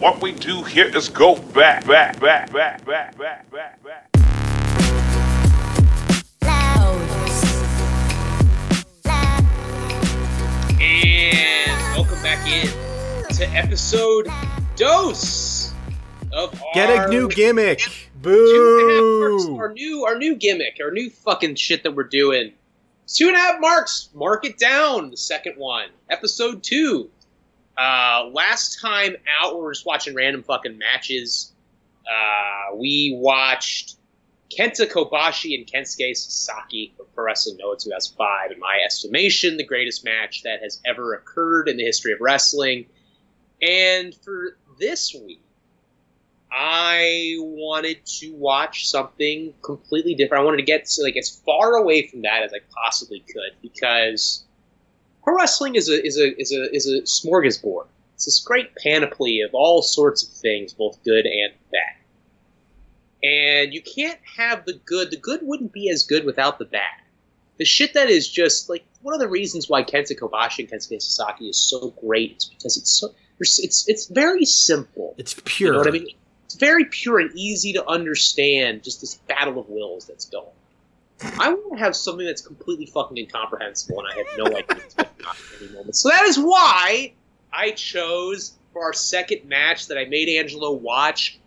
What we do here is go back, back, back, back, back, back, back, back. And welcome back in to episode dose of Get our a new gimmick. two and a half marks, Boo. our new our new gimmick, our new fucking shit that we're doing. Two and a half marks. Mark it down. The second one, episode two. Uh, last time out, we were just watching random fucking matches. Uh, we watched Kenta Kobashi and Kensuke Sasaki for Pro Wrestling Noah 2005. In my estimation, the greatest match that has ever occurred in the history of wrestling. And for this week, I wanted to watch something completely different. I wanted to get like as far away from that as I possibly could because pro wrestling is a is a is a is a smorgasbord. It's this great panoply of all sorts of things, both good and bad. And you can't have the good. The good wouldn't be as good without the bad. The shit that is just like one of the reasons why Kenta Kobashi and Kensuke Sasaki is so great is because it's so it's it's very simple. It's You pure. know what I mean? It's very pure and easy to understand. Just this battle of wills that's going. I want to have something that's completely fucking incomprehensible, and I have no idea what's going on at any moment. So that is why I chose for our second match that I made Angelo watch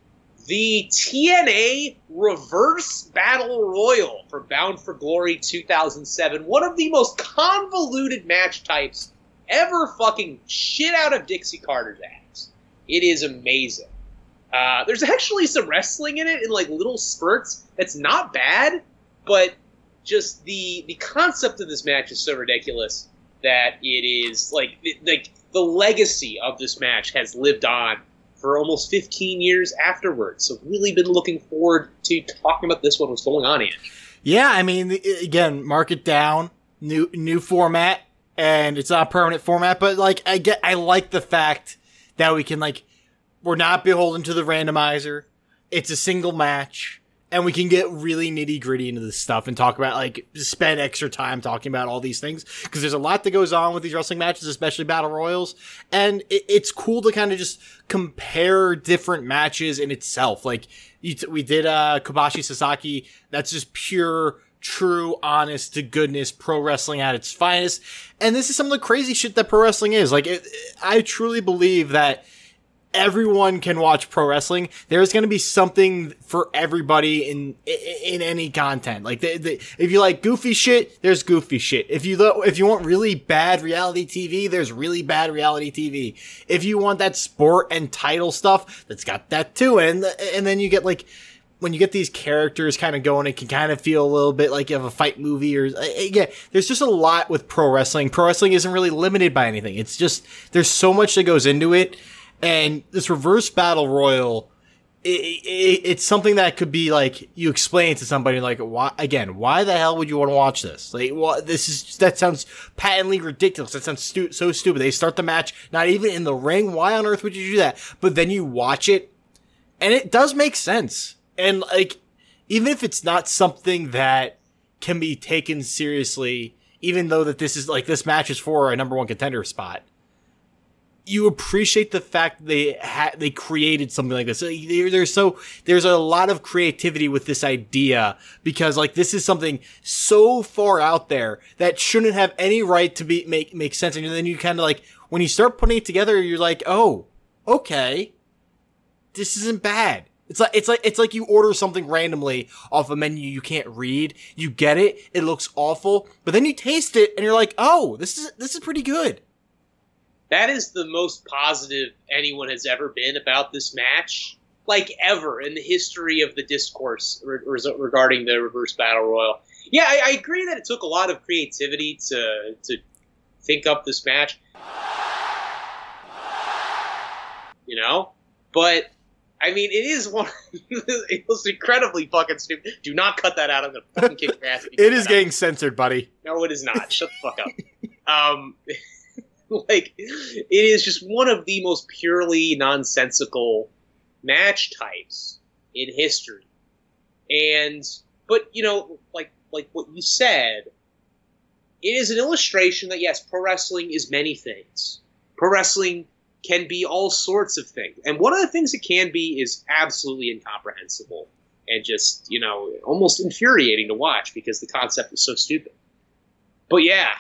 the TNA Reverse Battle Royal for Bound for Glory 2007. One of the most convoluted match types ever fucking shit out of Dixie Carter's ass. It is amazing. Uh, there's actually some wrestling in it in like little spurts. That's not bad, but just the the concept of this match is so ridiculous that it is like like the legacy of this match has lived on for almost 15 years afterwards. So really been looking forward to talking about this one. What's going on, Ange? Yeah, I mean, again, mark it down. New new format, and it's not permanent format. But like, I get, I like the fact that we can like, we're not beholden to the randomizer. It's a single match, and we can get really nitty gritty into this stuff and talk about like spend extra time talking about all these things because there's a lot that goes on with these wrestling matches, especially battle royals, and it, it's cool to kind of just compare different matches in itself. Like t- we did uh Kobashi Sasaki. That's just pure, true, honest to goodness pro wrestling at its finest. And this is some of the crazy shit that pro wrestling is. Like it, I truly believe that everyone can watch pro wrestling. There's going to be something for everybody in in any content. Like the, the, if you like goofy shit, there's goofy shit. If you if you want really bad reality TV, there's really bad reality TV. If you want that sport and title stuff, that's got that too. And and then you get like when you get these characters kind of going, it can kind of feel a little bit like you have a fight movie or uh, yeah. There's just a lot with pro wrestling. Pro wrestling isn't really limited by anything. It's just there's so much that goes into it, and this reverse battle royal. It, it, it's something that could be like you explain to somebody like why again why the hell would you want to watch this like well this is that sounds patently ridiculous that sounds stu- so stupid they start the match not even in the ring why on earth would you do that but then you watch it and it does make sense. And like, even if it's not something that can be taken seriously, even though that this is like this match is for a number one contender spot, you appreciate the fact they ha- they created something like this. There's so there's a lot of creativity with this idea because like this is something so far out there that shouldn't have any right to be make make sense. And then you kind of like when you start putting it together, you're like, oh, okay this isn't bad. It's like it's like it's like you order something randomly off a menu you can't read. You get it, it looks awful, but then you taste it and you're like, "Oh, this is this is pretty good." That is the most positive anyone has ever been about this match, like ever in the history of the discourse re- re- regarding the reverse battle royal. Yeah, I, I agree that it took a lot of creativity to to think up this match. You know, but I mean, it is one. it was incredibly fucking stupid. Do not cut that out. I'm gonna fucking kick your ass. if you cut It is that out. getting censored, buddy. No, it is not. Shut the fuck up. Um, like it is just one of the most purely nonsensical match types in history, and but you know, like like what you said, it is an illustration that yes, pro wrestling is many things. Pro wrestling can be all sorts of things. And one of the things it can be is absolutely incomprehensible and just, you know, almost infuriating to watch because the concept is so stupid. But yeah,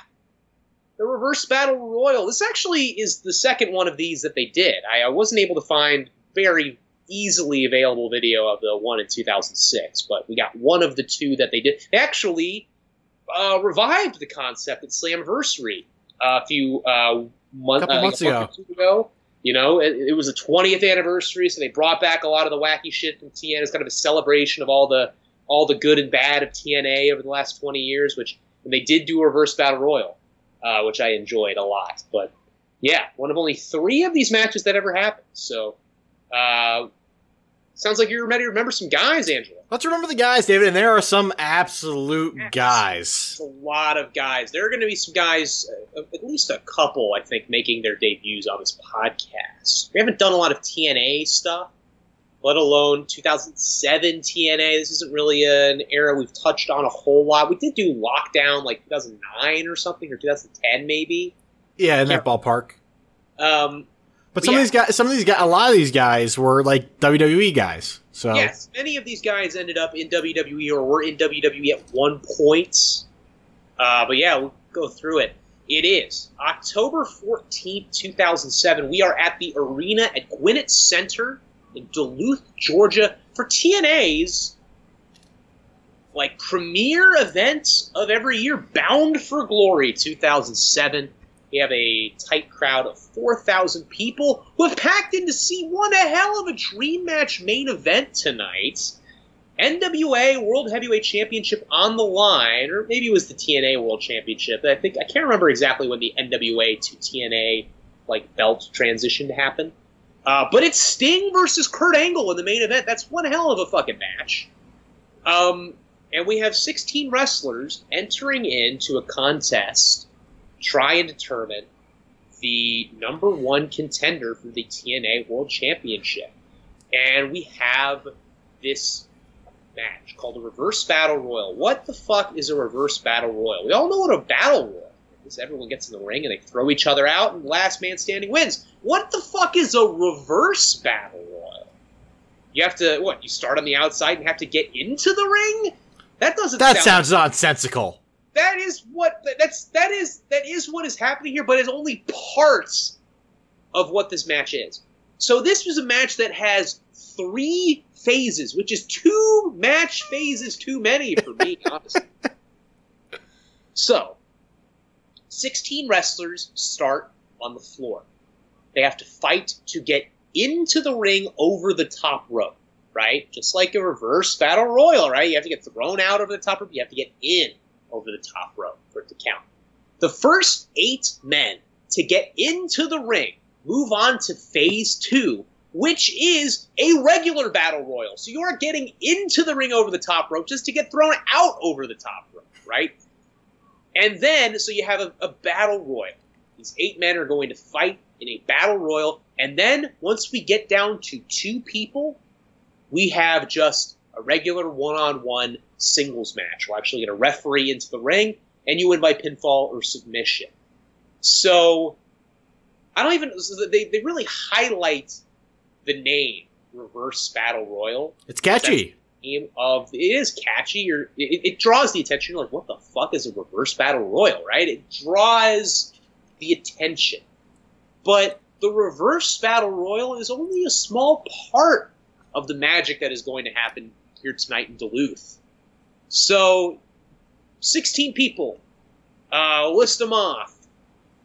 the Reverse Battle Royal. This actually is the second one of these that they did. I, I wasn't able to find very easily available video of the one in 2006, but we got one of the two that they did. They actually uh, revived the concept at Slammiversary uh, a few uh, month, Couple uh, months a month or two ago. You know, it, it was a 20th anniversary, so they brought back a lot of the wacky shit from TNA. It's kind of a celebration of all the all the good and bad of TNA over the last 20 years. Which they did do a reverse battle royal, uh, which I enjoyed a lot. But yeah, one of only three of these matches that ever happened. So uh, sounds like you're ready to remember some guys, Angelo. Let's remember the guys, David, and there are some absolute Yes. guys. It's a lot of guys. There are going to be some guys, uh, at least a couple, I think, making their debuts on this podcast. We haven't done a lot of TNA stuff, let alone 2007 TNA. This isn't really an era we've touched on a whole lot. We did do Lockdown like 2009 or something, or 2010 maybe. Yeah, in that ballpark. Um, But some Yeah. of these guys, some of these guys, a lot of these guys were like WWE guys. So Yes, many of these guys ended up in WWE or were in WWE at one point. Uh, but yeah, we'll go through it. It is October 14th, 2007. We are at the arena at Gwinnett Center in Duluth, Georgia for TNA's like premier event of every year, Bound for Glory 2007. We have a tight crowd of 4,000 people who have packed in to see one a hell of a dream match main event tonight. NWA World Heavyweight Championship on the line, or maybe it was the TNA World Championship. I think I can't remember exactly when the NWA to TNA like belt transition happened. Uh, but it's Sting versus Kurt Angle in the main event. That's one hell of a fucking match. Um, and we have 16 wrestlers entering into a contest, try and determine the number one contender for the TNA World Championship. And we have this match called a Reverse Battle Royal. What the fuck is a Reverse Battle Royal? We all know what a Battle Royal is. Everyone gets in the ring and they throw each other out, and last man standing wins. What the fuck is a Reverse Battle Royal? You have to what? You start on the outside and have to get into the ring. That doesn't. that sound sounds nonsensical. that is what that's that is that is what is happening here, but it's only parts of what this match is. So this was a match that has three phases, which is two match phases too many for me, honestly. So, 16 wrestlers start on the floor. They have to fight to get into the ring over the top rope, right? Just like a reverse battle royal, right? You have to get thrown out over the top rope, you have to get in over the top rope for it to count. The first eight men to get into the ring move on to phase two, which is a regular battle royal. So you are getting into the ring over the top rope just to get thrown out over the top rope, right? And then, so you have a, a battle royal. These eight men are going to fight in a battle royal. And then, once we get down to two people, we have just a regular one on one singles match. We'll actually get a referee into the ring, and you win by pinfall or submission. So, I don't even. so They, they really highlight the name Reverse Battle Royal It's catchy. Of it is catchy. You're, it, it draws the attention. Like, what the fuck is a reverse battle royal, right? It draws the attention. But the reverse battle royal is only a small part of the magic that is going to happen here tonight in Duluth. So, 16 people. Uh, list them off.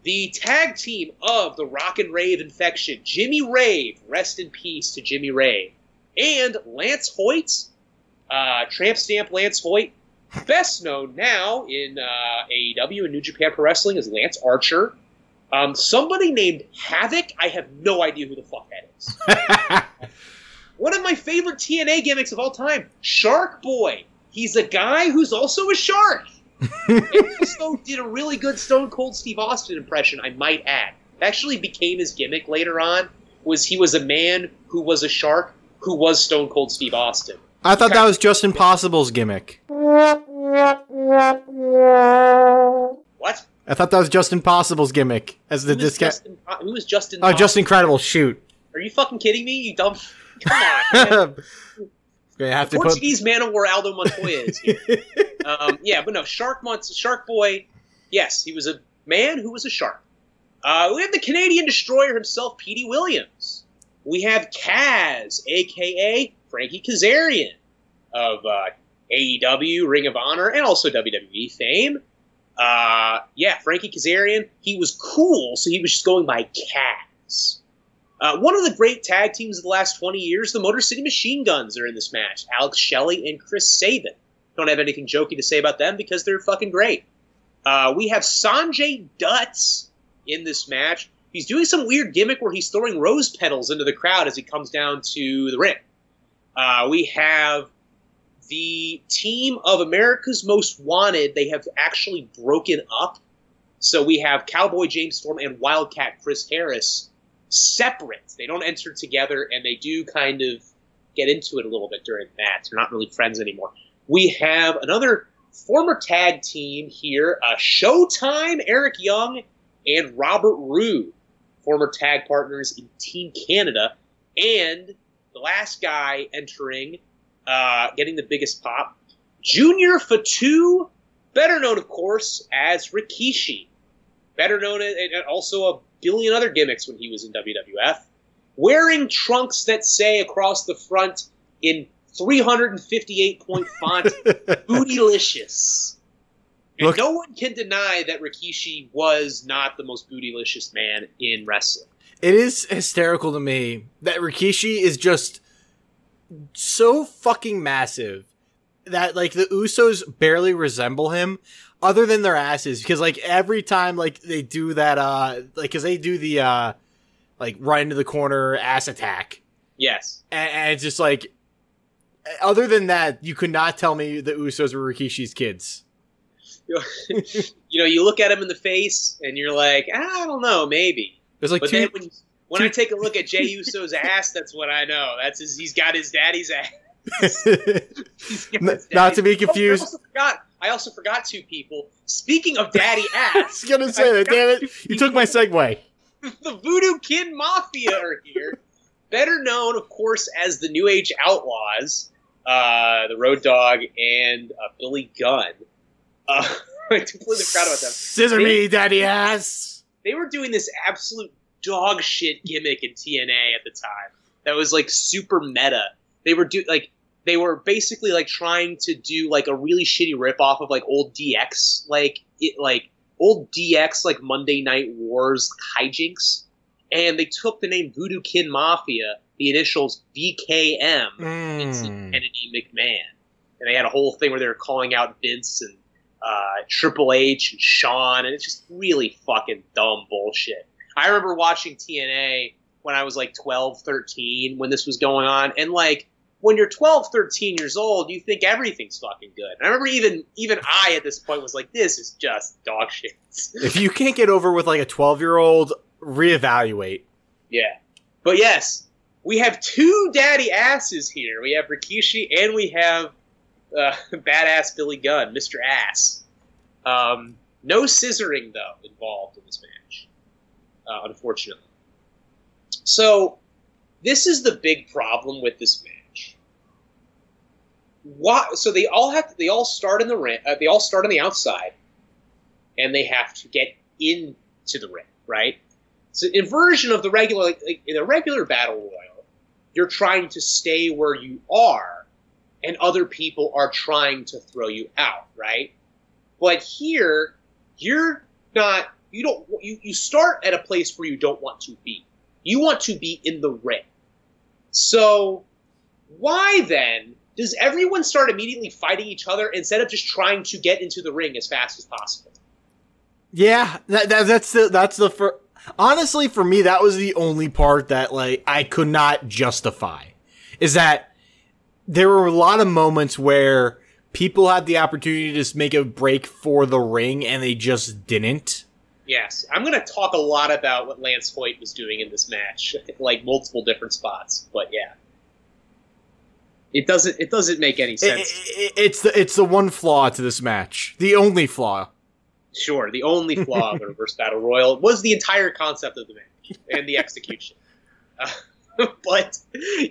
The tag team of the Rock and Rave Infection, Jimmy Rave, rest in peace to Jimmy Rave, and Lance Hoyt, uh, Tramp Stamp Lance Hoyt, best known now in uh, AEW and New Japan Pro Wrestling as Lance Archer. Um, somebody named Havoc, I have no idea who the fuck that is. One of my favorite TNA gimmicks of all time, Shark Boy. He's a guy who's also a shark. and also did a really good Stone Cold Steve Austin impression, I might add. It actually became his gimmick later on. Was he was a man who was a shark who was Stone Cold Steve Austin. I thought that was Justin Possible's gimmick. What? I thought that was Justin Possible's gimmick as the discount. Justin, who was Justin? Oh, Thomas? just incredible! Shoot. Are you fucking kidding me? You dumb. Come on. Man. Gonna have to put. Portuguese man of war Aldo Montoya is here. um, yeah, but no, Shark Mont- Shark Boy. Yes, he was a man who was a shark. Uh, we have the Canadian destroyer himself, Petey Williams. We have Kaz, aka Frankie Kazarian of uh, AEW, Ring of Honor, and also WWE fame. Uh, yeah, Frankie Kazarian. He was cool, so he was just going by Kaz. Uh, one of the great tag teams of the last 20 years, the Motor City Machine Guns, are in this match. Alex Shelley and Chris Sabin. Don't have anything jokey to say about them because they're fucking great. Uh, we have Sonjay Dutt in this match. He's doing some weird gimmick where he's throwing rose petals into the crowd as he comes down to the ring. Uh, we have the team of America's Most Wanted. They have actually broken up. So we have Cowboy James Storm and Wildcat Chris Harris separate. They don't enter together, and they do kind of get into it a little bit during the match. They're not really friends anymore. We have another former tag team here, uh, Showtime, Eric Young, and Robert Roode, former tag partners in Team Canada. And the last guy entering, uh, getting the biggest pop, Junior Fatu, better known, of course, as Rikishi. Better known and also a billion other gimmicks when he was in WWF. Wearing trunks that say across the front in 358 point font, bootylicious. Look- no one can deny that Rikishi was not the most bootylicious man in wrestling. It is hysterical to me that Rikishi is just so fucking massive that like the Usos barely resemble him other than their asses because like every time like they do that uh like cuz they do the uh like run into the corner ass attack Yes. and, and it's just like other than that you could not tell me the Usos were Rikishi's kids. you know, you look at him in the face and you're like, I don't know, maybe. There's like But two then when, when two- I take a look at Jay Uso's ass, that's what I know. That's his, he's got his daddy's ass. He's got N- his not to be daddy's- Oh, confused- I also forgot. I also forgot two people. Speaking of daddy ass, I was gonna say that, damn it. You took my segue. the Voodoo Kin Mafia are here. Better known, of course, as the New Age Outlaws, uh, the Road Dog, and uh, Billy Gunn. Uh, I completely forgot about them. Scissor me, daddy ass. They were doing this absolute dog shit gimmick in TNA at the time. That was like super meta. They were do like they were basically like trying to do like a really shitty rip off of like old DX like it like old DX like Monday Night Wars hijinks, and they took the name Voodoo Kin Mafia, the initials VKM, Mm. Kennedy McMahon, and they had a whole thing where they were calling out Vince and uh, Triple H and Shawn, and it's just really fucking dumb bullshit. I remember watching TNA when I was like 12, 13 when this was going on, and like when you're 12, 13 years old, you think everything's fucking good. And I remember even even I at this point was like, this is just dog shit. If you can't get over with like a 12 year old, reevaluate. Yeah. But yes, we have two daddy asses here. We have Rikishi and we have uh, badass Billy Gunn, Mr. Ass. Um, no scissoring, though, involved in this match, uh, unfortunately. So, this is the big problem with this match. Why, so they all have to, they all start in the ring, uh, they all start on the outside, and they have to get into the ring, right? It's an inversion of the regular, like, in a regular battle royal, you're trying to stay where you are, and other people are trying to throw you out, right? But here, you're not. You don't. You you start at a place where you don't want to be. You want to be in the ring. So, why then does everyone start immediately fighting each other instead of just trying to get into the ring as fast as possible? Yeah, that, that, that's the that's the fir- honestly for me that was the only part that like I could not justify is that there were a lot of moments where people had the opportunity to just make a break for the ring and they just didn't. Yes, I'm going to talk a lot about what Lance Hoyt was doing in this match, like multiple different spots. But yeah, it doesn't it doesn't make any It- sense. it- it's the it's the one flaw to this match, the only flaw. Sure, the only flaw of the reverse battle royal was the entire concept of the match and the execution. Uh, but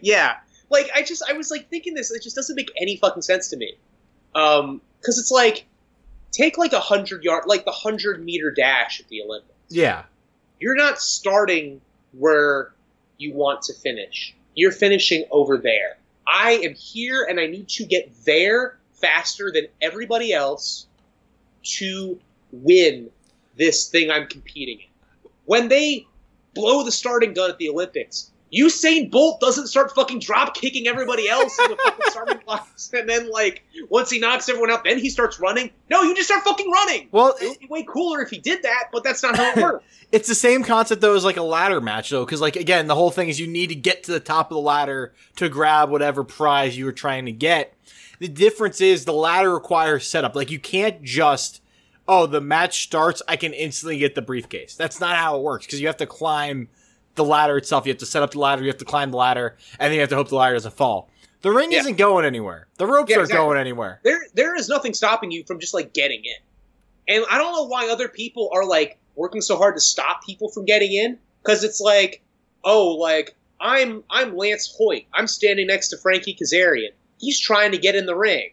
yeah, like I just I was like thinking this, it just doesn't make any fucking sense to me. Um, because it's like take like a hundred yard, like the hundred meter dash at the Olympics. Yeah. You're not starting where you want to finish. You're finishing over there. I am here and I need to get there faster than everybody else to win this thing I'm competing in. When they blow the starting gun at the Olympics, Usain Bolt doesn't start fucking drop kicking everybody else in the fucking starting blocks, and then like once he knocks everyone out, then he starts running. No, you just start fucking running. Well, It would be way cooler if he did that, but that's not how it works. It's the same concept though as like a ladder match though, because like again, the whole thing is you need to get to the top of the ladder to grab whatever prize you were trying to get. The difference is the ladder requires setup. Like you can't just, oh, the match starts, I can instantly get the briefcase. That's not how it works because you have to climb the ladder itself. You have to set up the ladder, you have to climb the ladder, and then you have to hope the ladder doesn't fall. The ring Yeah. isn't going anywhere. The ropes Yeah, aren't exactly. going anywhere. there there is nothing stopping you from just like getting in. And I don't know why other people are like working so hard to stop people from getting in cuz it's like oh like I'm I'm Lance Hoyt. I'm standing next to Frankie Kazarian. He's trying to get in the ring.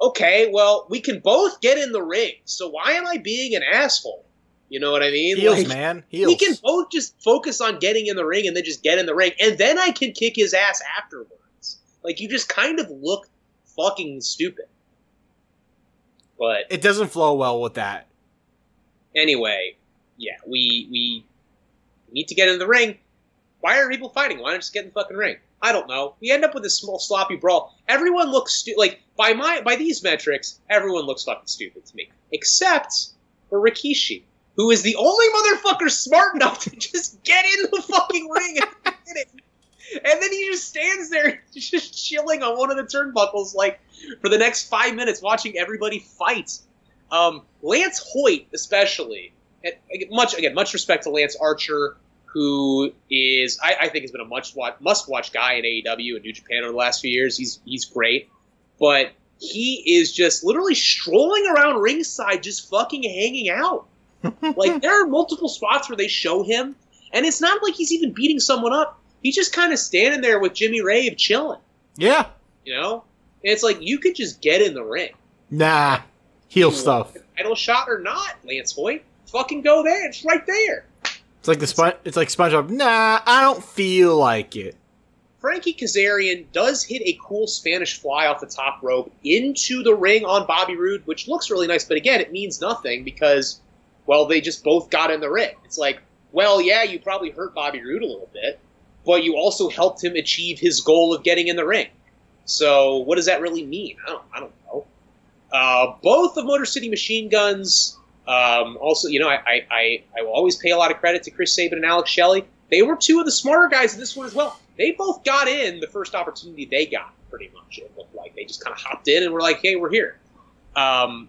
Okay, well, we can both get in the ring. So why am I being an asshole? You know what I mean? Heels, Like, man. Heels. we can both just focus on getting in the ring and then just get in the ring and then I can kick his ass afterwards. Like you just kind of look fucking stupid. But it doesn't flow well with that. anyway, yeah, we we need to get in the ring. Why are people fighting? Why not just get in the fucking ring? I don't know. We end up with this small sloppy brawl. Everyone looks stu- like by my by these metrics, everyone looks fucking stupid to me, except for Rikishi, who is the only motherfucker smart enough to just get in the fucking ring and it. And then he just stands there, just chilling on one of the turnbuckles, like for the next five minutes, watching everybody fight. Um, Lance Hoyt, especially, much again, much respect to Lance Archer, who is I, I think has been a much watch, must watch guy in AEW and New Japan over the last few years. He's he's great, but he is just literally strolling around ringside, just fucking hanging out. Like there are multiple spots where they show him, and it's not like he's even beating someone up. He's just kind of standing there with Jimmy Rave chilling, Yeah. you know. And it's like you could just get in the ring Nah. Heel stuff. title shot or not, Lance Hoyt. Fucking go there. It's right there. It's like the spon- It's like SpongeBob. Nah, I don't feel like it. Frankie Kazarian does hit a cool Spanish fly off the top rope into the ring on Bobby Roode, which looks really nice. But again, it means nothing because, well, they just both got in the ring. It's like, well, yeah, you probably hurt Bobby Roode a little bit, but you also helped him achieve his goal of getting in the ring. So what does that really mean? I don't, I don't know. Uh, both of Motor City Machine Guns. Um, also, you know, I, I, I, I will always pay a lot of credit to Chris Sabin and Alex Shelley. They were two of the smarter guys in this one as well. They both got in the first opportunity they got, pretty much. It looked like they just kind of hopped in and were like, "Hey, we're here." Um,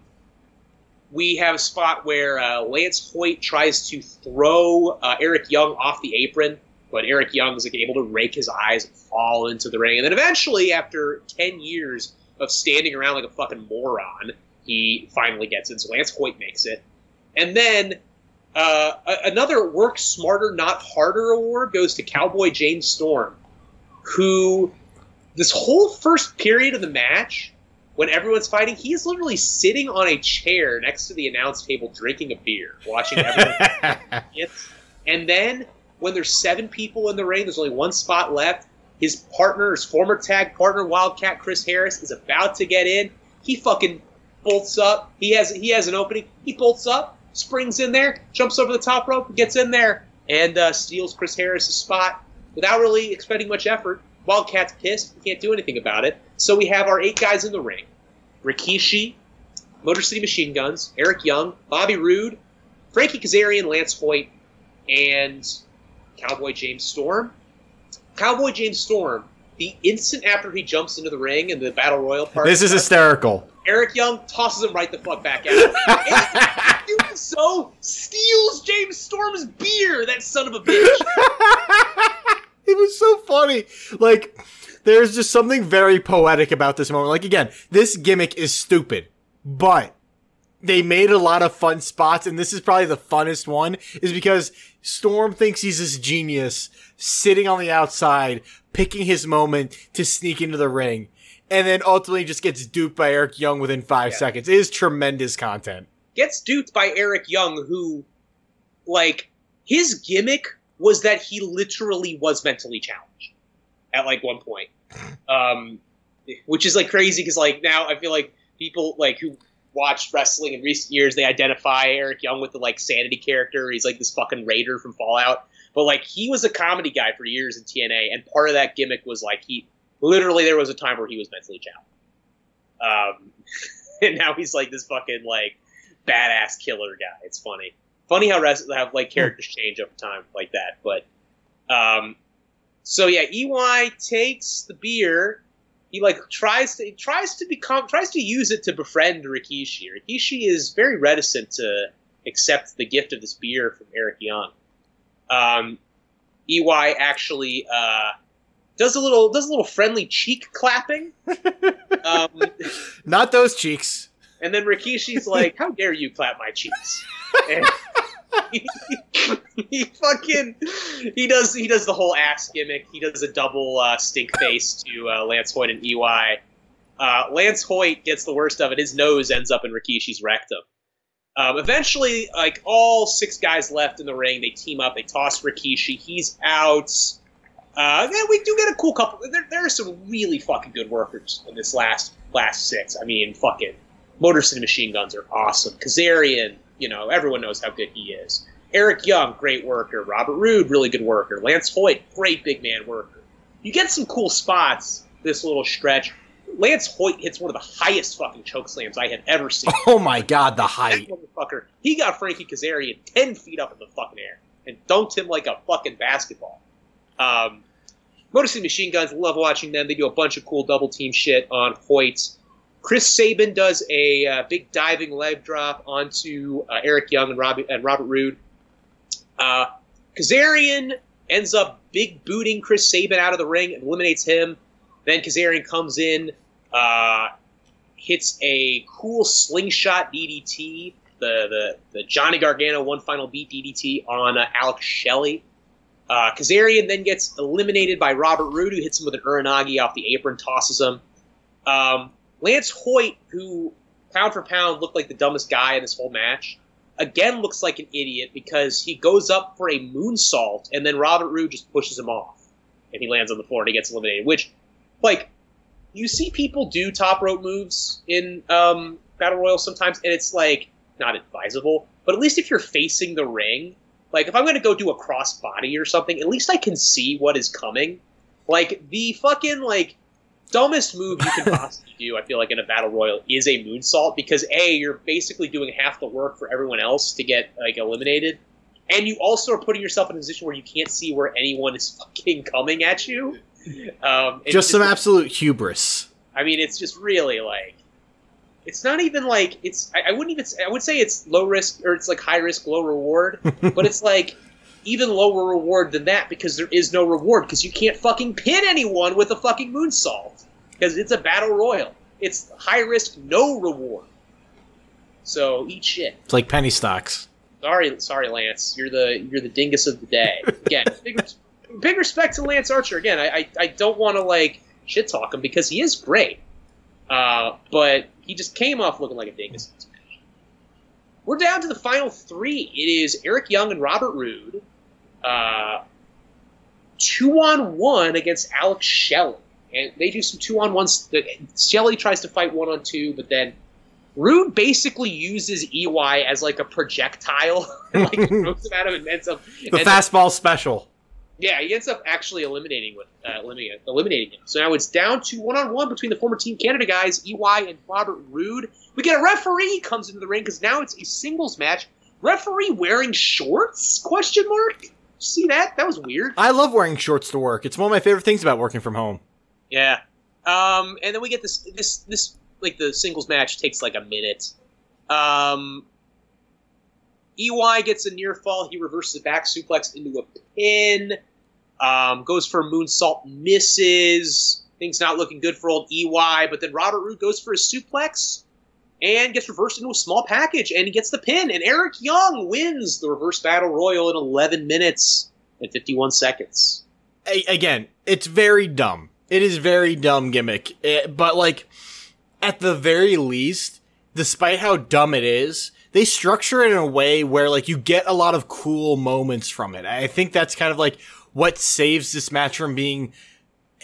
we have a spot where uh, Lance Hoyt tries to throw uh, Eric Young off the apron, but Eric Young is like, able to rake his eyes and fall into the ring. And then eventually, after ten years of standing around like a fucking moron, he finally gets in. So Lance Hoyt makes it, and then uh, another work smarter, not harder award goes to Cowboy James Storm, who this whole first period of the match, when everyone's fighting, he's literally sitting on a chair next to the announce table drinking a beer, watching everyone. And then when there's seven people in the ring, there's only one spot left. His partner, his former tag partner, Wildcat Chris Harris, is about to get in. He fucking bolts up. He has he has an opening. He bolts up, springs in there, jumps over the top rope, gets in there, and uh, steals Chris Harris's spot without really expending much effort. Wildcat's pissed. He can't do anything about it. So we have our eight guys in the ring: Rikishi, Motor City Machine Guns, Eric Young, Bobby Roode, Frankie Kazarian, Lance Hoyt, and Cowboy James Storm. Cowboy James Storm, the instant after he jumps into the ring in the Battle Royal part, this is hysterical. Eric Young tosses him right the fuck back out. and doing so steals James Storm's beer, that son of a bitch. it was so funny. Like, there's just something very poetic about this moment. Like, again, this gimmick is stupid, but they made a lot of fun spots, and this is probably the funnest one, is because Storm thinks he's this genius sitting on the outside, picking his moment to sneak into the ring, and then ultimately just gets duped by Eric Young within five Yeah. seconds. It is tremendous content. Gets duped by Eric Young, who, like, his gimmick was that he literally was mentally challenged at like one point, um, which is like crazy because like now I feel like people like who watched wrestling in recent years they identify Eric Young with the like sanity character. He's like this fucking raider from Fallout, but like he was a comedy guy for years in TNA, and part of that gimmick was like he literally there was a time where he was mentally challenged, um, and now he's like this fucking like badass killer guy. It's funny funny how rest have like characters change over time like that. But um, so yeah, EY takes the beer. He like tries to he tries to become tries to use it to befriend Rikishi. Rikishi is very reticent to accept the gift of this beer from Eric Young. Um, EY actually uh, does a little does a little friendly cheek clapping. um, Not those cheeks. and then Rikishi's like, "How dare you clap my cheeks?" And he, fucking he does he does the whole ass gimmick. He does a double uh, stink face to uh, Lance Hoyt and EY. Uh, Lance Hoyt gets the worst of it. His nose ends up in Rikishi's rectum. Um, eventually, like all six guys left in the ring, they team up. They toss Rikishi. He's out. Uh, yeah, we do get a cool couple. There, there are some really fucking good workers in this last last six. I mean, fucking Motor City Machine Guns are awesome. Kazarian, you know, everyone knows how good he is. Eric Young, great worker. Robert Roode, really good worker. Lance Hoyt, great big man worker. You get some cool spots this little stretch. Lance Hoyt hits one of the highest fucking choke slams I have ever seen. Oh my god, the height. motherfucker, he got Frankie Kazarian ten feet up in the fucking air and dunked him like a fucking basketball. Um, Motor City Machine Guns, love watching them. They do a bunch of cool double team shit on Hoyt. Chris Sabin does a uh, big diving leg drop onto uh, Eric Young and, Robbie, and Robert Roode. Uh, Kazarian ends up big booting Chris Sabin out of the ring and eliminates him. Then Kazarian comes in, uh, hits a cool slingshot DDT, the the, the Johnny Gargano one final beat DDT on uh, Alex Shelley. Uh, Kazarian then gets eliminated by Robert Roode, who hits him with an Uranage off the apron, tosses him. Um, Lance Hoyt, who pound for pound looked like the dumbest guy in this whole match, again looks like an idiot because he goes up for a moonsault and then Robert Roode just pushes him off and he lands on the floor and he gets eliminated. Which, like, you see people do top rope moves in um, battle royal sometimes, and it's like not advisable. But at least if you're facing the ring, like if I'm going to go do a cross body or something, at least I can see what is coming. Like the fucking like dumbest move you can possibly do, I feel like in a battle royal is a moonsault because a you're basically doing half the work for everyone else to get like eliminated, and you also are putting yourself in a position where you can't see where anyone is fucking coming at you. Um, Just some absolute hubris. I mean, it's just really like, it's not even like it's. I, I wouldn't even. Say, I would say it's low risk or it's like high risk, low reward. but it's like even lower reward than that because there is no reward because you can't fucking pin anyone with a fucking moonsault because it's a battle royal. It's high risk, no reward. So eat shit. It's like penny stocks. Sorry, sorry, Lance. You're the you're the dingus of the day. Again, big, big respect to Lance Archer. Again, I I, I don't want to like shit talk him because he is great, uh, but he just came off looking like a dingus. In this match. We're down to the final three. It is Eric Young and Robert Roode, uh, two on one against Alex Shelley, and they do some two on ones. Shelley tries to fight one on two, but then Roode basically uses EY as like a projectile, and, like throws him at him and ends up The ends up- fastball special. yeah, he ends up actually eliminating with uh, eliminating, eliminating him. So now it's down to one on one between the former Team Canada guys, EY and Robert Roode. We get a referee comes into the ring because now it's a singles match. Referee wearing shorts? Question mark. See that? That was weird. I love wearing shorts to work. It's one of my favorite things about working from home. Yeah. Um, and then we get this this this like the singles match takes like a minute. Um, EY gets a near fall. He reverses a back suplex into a pin. Um, goes for a moonsault, misses. Things not looking good for old EY. But then Robert Roode goes for a suplex. And gets reversed into a small package and he gets the pin. And Eric Young wins the reverse battle royal in 11 minutes and 51 seconds. Again, it's very dumb. It is very dumb gimmick, Eh, but like at the very least, despite how dumb it is, they structure it in a way where like you get a lot of cool moments from it. I think that's kind of like what saves this match from being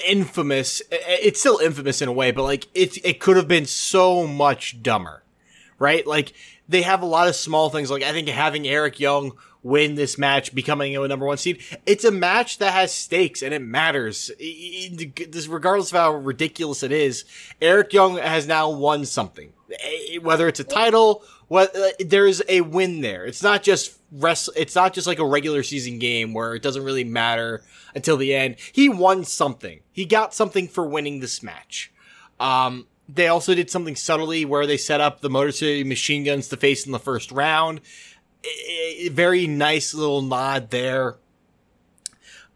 infamous. It's still infamous in a way, but like it it could have been so much dumber, right? Like they have a lot of small things. Like I think having Eric Young win this match, becoming a number one seed, it's a match that has stakes and it matters. This, regardless of how ridiculous it is, Eric Young has now won something. Whether it's a title, what uh, there is a win there. It's not just rest. It's not just like a regular season game where it doesn't really matter until the end. He won something. He got something for winning this match. Um, they also did something subtly where they set up the Motor City Machine Guns to face in the first round. Very nice little nod there.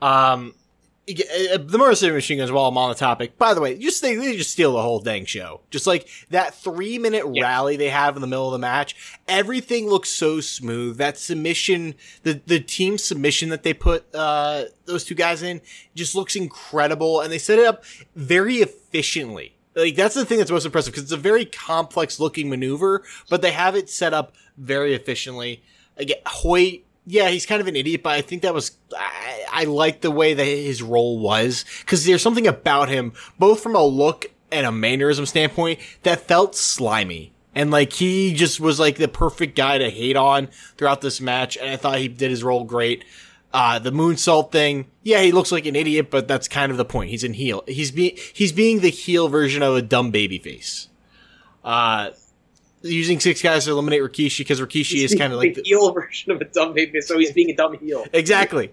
Um, the Motor City Machine Guns, while I'm on the topic, by the way, just they, they just steal the whole dang show. Just like that three minute Yeah. rally they have in the middle of the match, everything looks so smooth. That submission, the the team submission that they put uh, those two guys in, just looks incredible, and they set it up very efficiently. Like that's the thing that's most impressive because it's a very complex looking maneuver, but they have it set up very efficiently. Again, Hoyt yeah, he's kind of an idiot, but I think that was I, I like the way that his role was because there's something about him, both from a look and a mannerism standpoint, that felt slimy. And like he just was like the perfect guy to hate on throughout this match, and I thought he did his role great. Uh, the moonsault thing, yeah, he looks like an idiot, but that's kind of the point. He's in heel. He's being he's being the heel version of a dumb baby face. Uh, using six guys to eliminate Rikishi because Rikishi is kind of like the the, heel version of a dumb baby, so he's being a dumb heel. exactly.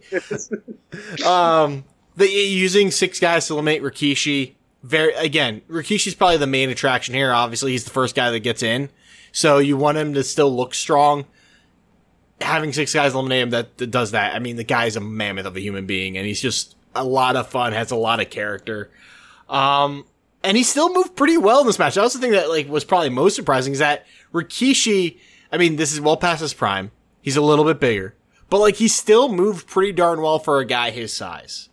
um, the using six guys to eliminate Rikishi. Very again, Rikishi's probably the main attraction here. Obviously, he's the first guy that gets in, so you want him to still look strong. Having six guys eliminate him that, that does that. I mean, the guy's a mammoth of a human being, and he's just a lot of fun. Has a lot of character. Um, and he still moved pretty well in this match. I also think that like was probably most surprising is that Rikishi. I mean, this is well past his prime. He's a little bit bigger, but like he still moved pretty darn well for a guy his size.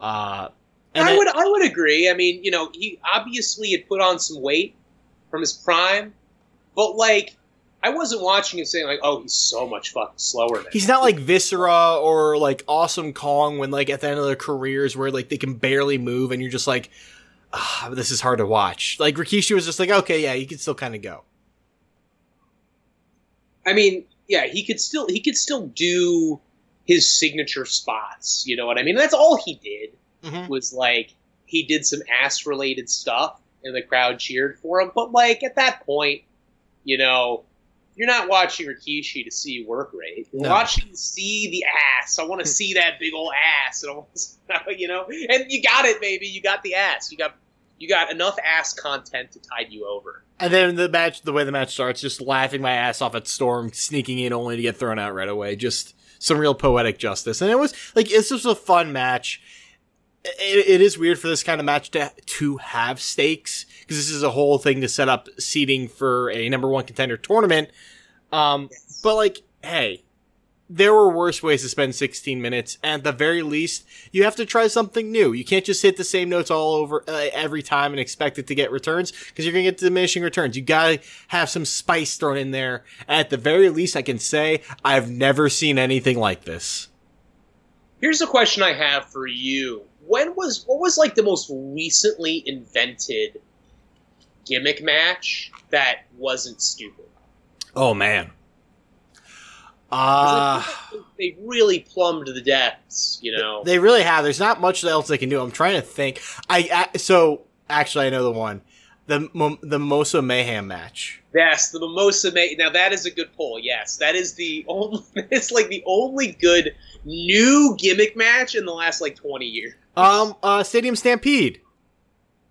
Uh, and I would I would agree. I mean, you know, he obviously had put on some weight from his prime, but like I wasn't watching him saying like, "Oh, he's so much fucking slower." Than He's not like Viscera or like Awesome Kong when like at the end of their careers where like they can barely move and you're just like, ah, this is hard to watch. Like Rikishi was just like, okay, yeah, he can still kind of go. I mean, yeah, he could still he could still do his signature spots. You know what I mean? That's all he did Mhm. was like he did some ass related stuff, and the crowd cheered for him. But like at that point, you know. You're not watching Rikishi to see work rate. You're No. watching to see the ass. I want to hmm. see that big old ass, and I you know. And you got it, baby. You got the ass. You got you got enough ass content to tide you over. And then the match, the way the match starts, just laughing my ass off at Storm, sneaking in only to get thrown out right away. Just some real poetic justice. And it was like, this was a fun match. It, it is weird for this kind of match to, to have stakes because this is a whole thing to set up seating for a number one contender tournament. Um, but like, hey, there were worse ways to spend 16 minutes. And at the very least, you have to try something new. You can't just hit the same notes all over uh, every time and expect it to get returns because you're going to get diminishing returns. You got to have some spice thrown in there. At the very least, I can say I've never seen anything like this. Here's a question I have for you. When was what was like the most recently invented gimmick match that wasn't stupid? Oh man. Uh, they really plumbed the depths, you know. they really have. There's not much else they can do. I'm trying to think. I, I so actually I know the one. The the Mosa Mayhem match. yes, the Mimosa May. Now that is a good pull. Yes, that is the only. It's like the only good new gimmick match in the last like 20 years. Um, uh, Stadium Stampede.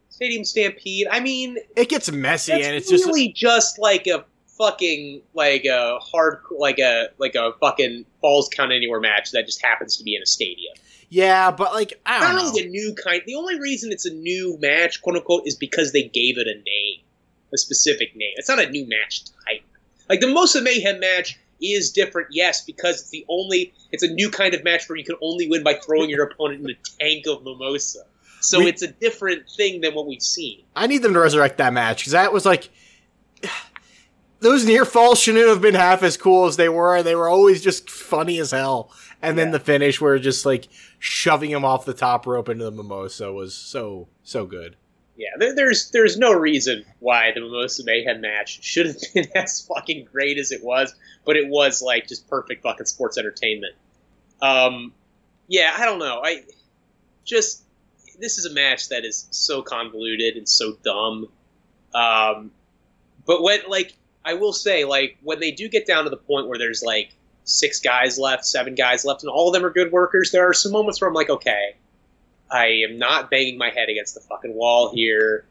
Stadium Stampede. I mean, It gets messy and it's just really just like a fucking like a hard like a like a fucking falls count anywhere match that just happens to be in a stadium. yeah, but like I don't Not know. really a new kind. The only reason it's a new match, quote unquote, is because they gave it a name. a specific name. It's not a new match type. Like the Mimosa Mayhem match is different, yes, because it's the only it's a new kind of match where you can only win by throwing your opponent in the tank of mimosa. So We- it's a different thing than what we've seen. I need them to resurrect that match because that was like those near falls shouldn't have been half as cool as they were. And they were always just funny as hell. And then the finish where just like shoving him off the top rope into the mimosa was so so good. Yeah, there, there's there's no reason why the Mimosa Mayhem match should have been as fucking great as it was, but it was like just perfect fucking sports entertainment. Um, yeah, I don't know. I just this is a match that is so convoluted and so dumb. Um, but when like I will say, like when they do get down to the point where there's like six guys left, seven guys left, and all of them are good workers, there are some moments where I'm like, okay, I am not banging my head against the fucking wall here.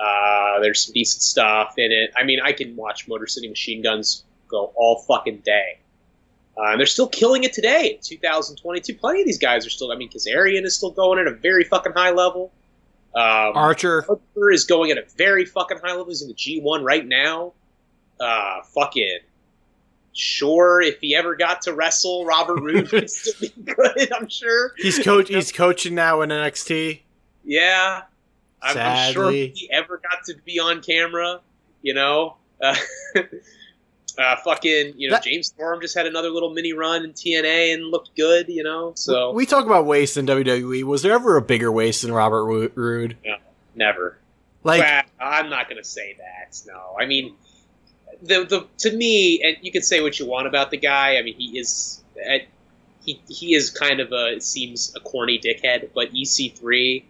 Uh, there's some decent stuff in it. I mean, I can watch Motor City Machine Guns go all fucking day. Uh, and they're still killing it today in 2022. Plenty of these guys are still. I mean, Kazarian is still going at a very fucking high level. Um, Archer, Hooker is going at a very fucking high level. He's in the G1 right now. Uh, fucking sure, if he ever got to wrestle, Robert Roode would still be good. I'm sure. he's coach. He's coaching now in NXT. Yeah, I'm, I'm sure if he ever got to be on camera, you know. Uh, uh, fucking, you know, That- James Storm just had another little mini run in TNA and looked good, you know. So we talk about waste in WWE. Was there ever a bigger waste than Robert Ro- Roode? never. Like Well, I'm not going to say that. No, I mean, the the to me, and you can say what you want about the guy. I mean, he is he he is kind of a it seems a corny dickhead, but EC3,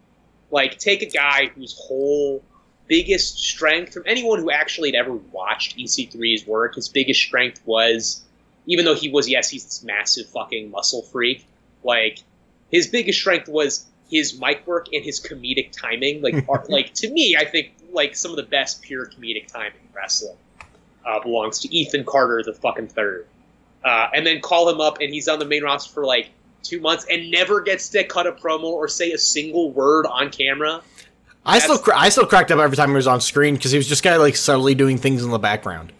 like take a guy whose whole biggest strength from anyone who actually had ever watched EC3's work, his biggest strength was even though he was yes he's this massive fucking muscle freak, like his biggest strength was his mic work and his comedic timing. Like, are, like to me, I think like some of the best pure comedic timing in wrestling uh, belongs to Ethan Carter, the fucking third. Uh, and then call him up, and he's on the main roster for like two months and never gets to cut a promo or say a single word on camera. I still cra- I still cracked up every time he was on screen because he was just kind of like subtly doing things in the background.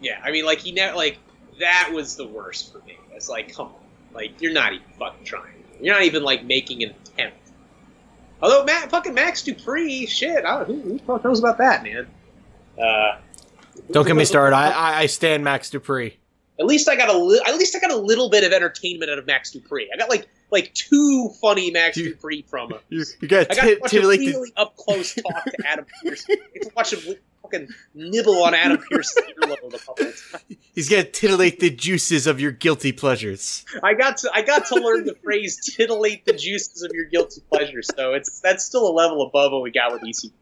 Yeah, I mean, like he never like that was the worst for me. It's like, come on, like you're not even fucking trying. You're not even like making an attempt. Although Matt, fucking Max Dupri, shit, I, who, who fuck knows about that, man? Uh, Don't get me started. I I, I stand Max Dupri. At least I got a li- at least I got a little bit of entertainment out of Max Dupri. I got like like two funny Max You- Dupri promos. You, you got I got to watch a titillate the- really up close talk to Adam Pearce. I get to watch him fucking nibble on Adam Pearce's earlobe a couple of times. He's gonna titillate the juices of your guilty pleasures. I got to I got to learn the phrase "titillate the juices of your guilty pleasures. So it's that's still a level above what we got with EC3.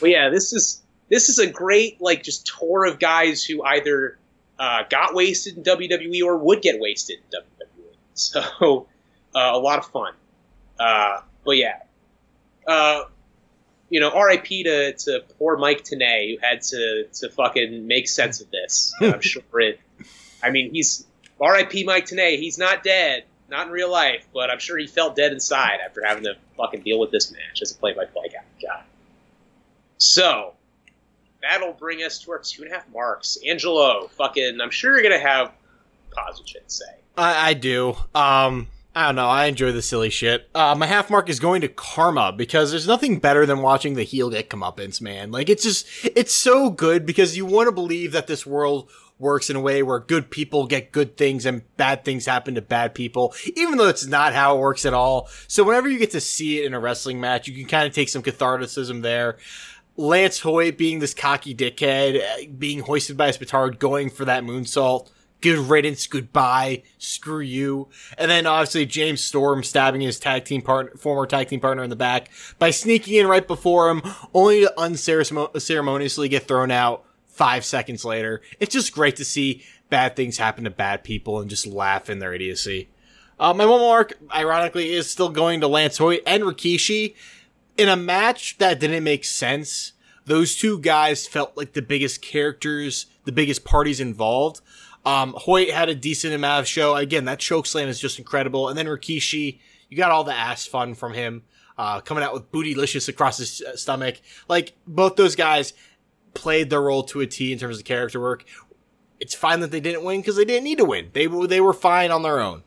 But yeah, this is this is a great like just tour of guys who either uh, got wasted in WWE or would get wasted in WWE. So uh, a lot of fun. Uh, but yeah, uh, you know, RIP to, to poor Mike Tenay who had to to fucking make sense of this. I'm sure it. I mean, he's R.I.P. Mike Tenay. He's not dead, not in real life, but I'm sure he felt dead inside after having to fucking deal with this match as a play-by-play guy. God. So that'll bring us to our two and a half marks. Angelo, fucking, I'm sure you're gonna have positive shit to say. I, I do. Um, I don't know. I enjoy the silly shit. Uh, my half mark is going to Karma because there's nothing better than watching the heel get comeuppance, man. Like it's just, it's so good because you want to believe that this world works in a way where good people get good things and bad things happen to bad people, even though it's not how it works at all. So whenever you get to see it in a wrestling match, you can kind of take some catharticism there. Lance Hoyt being this cocky dickhead, uh, being hoisted by his petard, going for that moonsault. Good riddance, goodbye, screw you. And then obviously James Storm stabbing his tag team partner, former tag team partner in the back by sneaking in right before him, only to unceremoniously get thrown out five seconds later. It's just great to see bad things happen to bad people and just laugh in their idiocy. Uh, my one mark, ironically, is still going to Lance Hoyt and Rikishi in a match that didn't make sense. Those two guys felt like the biggest characters, the biggest parties involved. Um, Hoyt had a decent amount of show. Again, that choke slam is just incredible. And then Rikishi, you got all the ass fun from him, uh, coming out with bootylicious across his uh, stomach. Like both those guys, played their role to a T in terms of character work. It's fine that they didn't win because they didn't need to win. They they were fine on their own.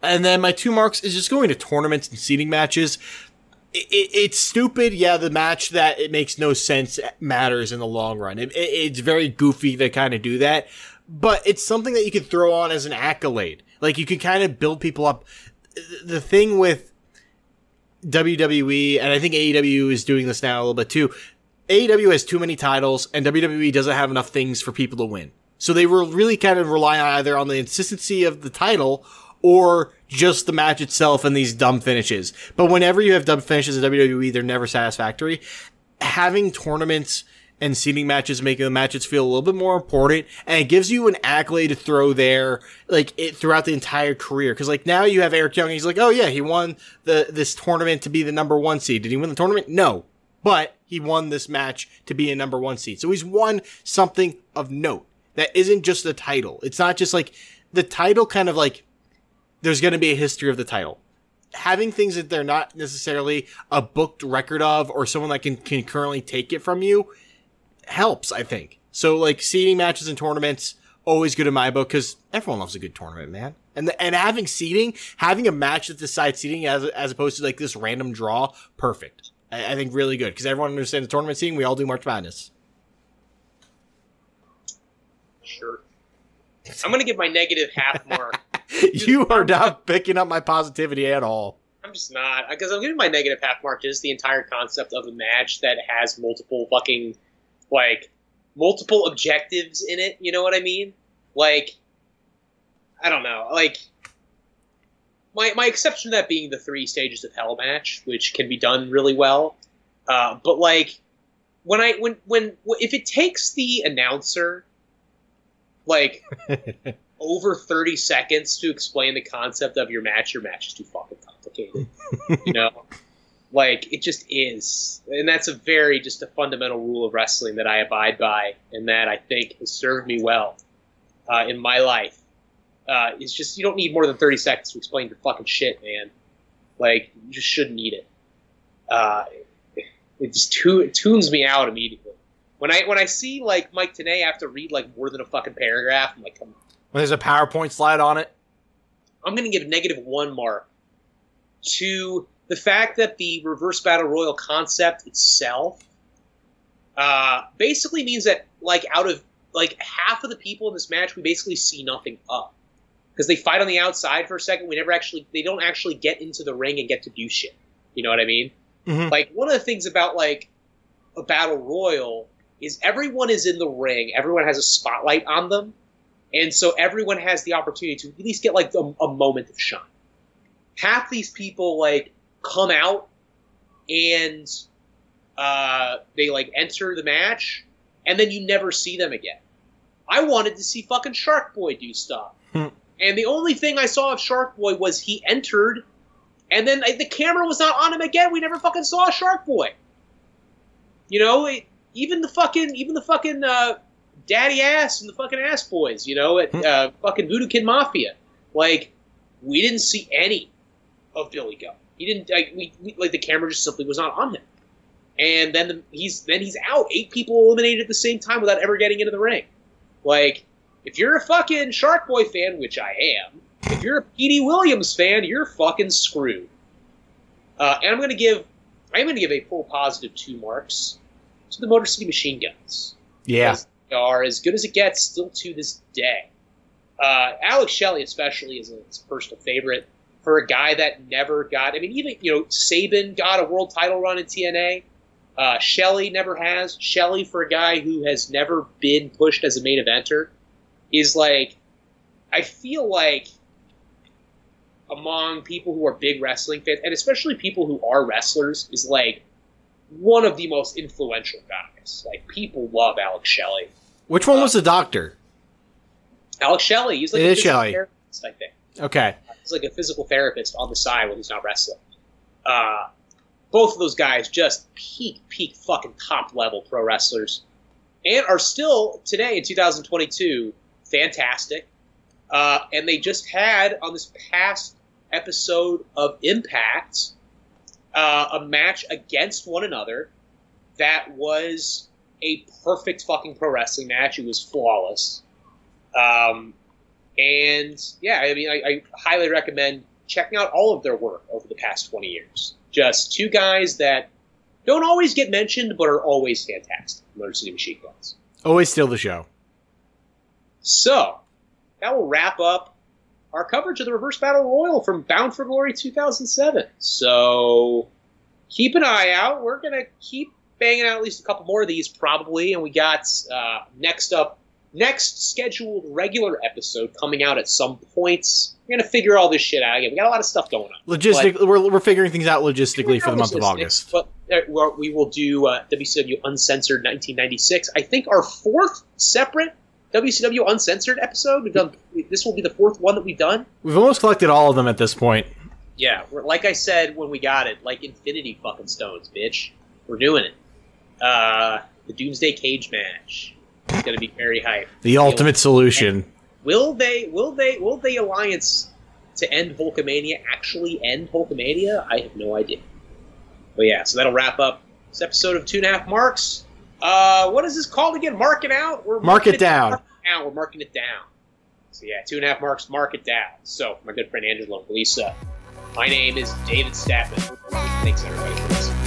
And then my two marks is just going to tournaments and seeding matches. It, it, it's stupid. Yeah, the match that it makes no sense matters in the long run. It, it's very goofy to kind of do that, but it's something that you could throw on as an accolade. Like you could kind of build people up. The thing with WWE, and I think AEW is doing this now a little bit too. AEW has too many titles, and WWE doesn't have enough things for people to win. So they were really kind of relying either on the consistency of the title or just the match itself and these dumb finishes. But whenever you have dumb finishes in WWE, they're never satisfactory. Having tournaments and seeding matches making the matches feel a little bit more important and it gives you an accolade to throw there like it throughout the entire career. Because like now you have eric young he's like oh yeah he won the this tournament to be the number one seed. Did he win the tournament? No. But he won this match to be a number one seed. So he's won something of note that isn't just the title. It's not just like the title kind of like there's going to be a history of the title having things that they're not necessarily a booked record of or someone that can, can currently take it from you helps, I think. So like seeding matches and tournaments, always good in my book because everyone loves a good tournament, man. And the, and having seeding, having a match that decides seeding as as opposed to like this random draw, perfect. I, I think really good because everyone understands the tournament seeding. We all do March Madness. Sure. I'm gonna give my negative half mark. You are not picking up my positivity at all. I'm just not because I'm giving my negative half mark just the entire concept of a match that has multiple fucking like multiple objectives in it. You know what I mean? Like, I don't know. Like, my my exception to that being the three stages of hell match, which can be done really well. Uh, but like, when I when when if it takes the announcer like over 30 seconds to explain the concept of your match your match is too fucking complicated you know like it just is, and that's a very just a fundamental rule of wrestling that I abide by, and that I think has served me well uh, in my life. Uh, it's just you don't need more than thirty seconds to explain your fucking shit, man. Like you just shouldn't need it. Uh, it just tu- it tunes me out immediately. When I when I see like Mike Tenay have to read like more than a fucking paragraph, I'm like, come on. When there's a PowerPoint slide on it, I'm gonna give negative one mark to the fact that the reverse battle royal concept itself uh, basically means that like out of like half of the people in this match, we basically see nothing up because they fight on the outside for a second. We never actually they don't actually get into the ring and get to do shit. You know what I mean? Mhm. Like one of the things about like a battle royal is everyone is in the ring. Everyone has a spotlight on them, and so everyone has the opportunity to at least get like a, a moment of shine. Half these people like come out and uh, they like enter the match, and then you never see them again. I wanted to see fucking Shark Boy do stuff, Hmm. and the only thing I saw of Shark Boy was he entered, and then like, the camera was not on him again. We never fucking saw Shark Boy. You know, it, even the fucking even the fucking uh, daddy ass and the fucking ass boys. You know, at Hmm. uh, fucking Voodoo Kin Mafia, like we didn't see any of Billy Gunn. He didn't like we, we like the camera just simply was not on him. And then the, he's then he's out. Eight people eliminated at the same time without ever getting into the ring. Like, if you're a fucking Shark Boy fan, which I am, if you're a Petey Williams fan, you're fucking screwed. Uh, and I'm gonna give I'm gonna give a full positive two marks to the Motor City Machine Guns. yeah, are as good as it gets still to this day. Uh, Alex Shelley, especially, is a, personal favorite for a guy that never got. I mean, even you know, Sabin got a world title run in TNA. Uh, Shelley never has. Shelley, for a guy who has never been pushed as a main eventer, is like, I feel like among people who are big wrestling fans, and especially people who are wrestlers, is like one of the most influential guys. Like people love Alex Shelley. which one was the doctor? Alex Shelley, he's like It a physical Shelley. therapist, I think. Okay, He's like a physical therapist on the side when he's not wrestling. Uh, both of those guys just peak, peak fucking top level pro wrestlers, and are still today in 2022 fantastic. Uh, and they just had on this past episode of Impact uh, a match against one another that was a perfect fucking pro wrestling match. It was flawless. Um, and yeah, I mean, I, I highly recommend checking out all of their work over the past 20 years. Just two guys that don't always get mentioned, but are always fantastic. Motor City Machine Guns. Always steal the show. So that will wrap up our coverage of the Reverse Battle Royal from Bound for Glory 2007. So keep an eye out. We're gonna keep banging out at least a couple more of these probably, and we got uh, next up next scheduled regular episode coming out at some points. We're gonna figure all this shit out again. We got a lot of stuff going on. Logistic, we're, we're figuring things out logistically for the month of August. But uh, we will do uh, WCW Uncensored 1996. I think our fourth separate WCW Uncensored episode. We've done. This will be the fourth one that we've done. We've almost collected all of them at this point. Yeah, we're, like I said when we got it, like Infinity fucking Stones, bitch. We're doing it. Uh, the Doomsday Cage match is going to be very hype. The ultimate solution. Will they? Will they? Will the alliance to end Hulkamania actually end Hulkamania? I have no idea. But yeah, so that'll wrap up this episode of Two and a Half Marks. Uh, what is this called again? Mark it out. We're Mark it down. Mark it down. We're marking it down. So yeah, two and a half marks. Mark it down. So my good friend Angelo and Lisa. My name is David Statman. Thanks everybody for listening.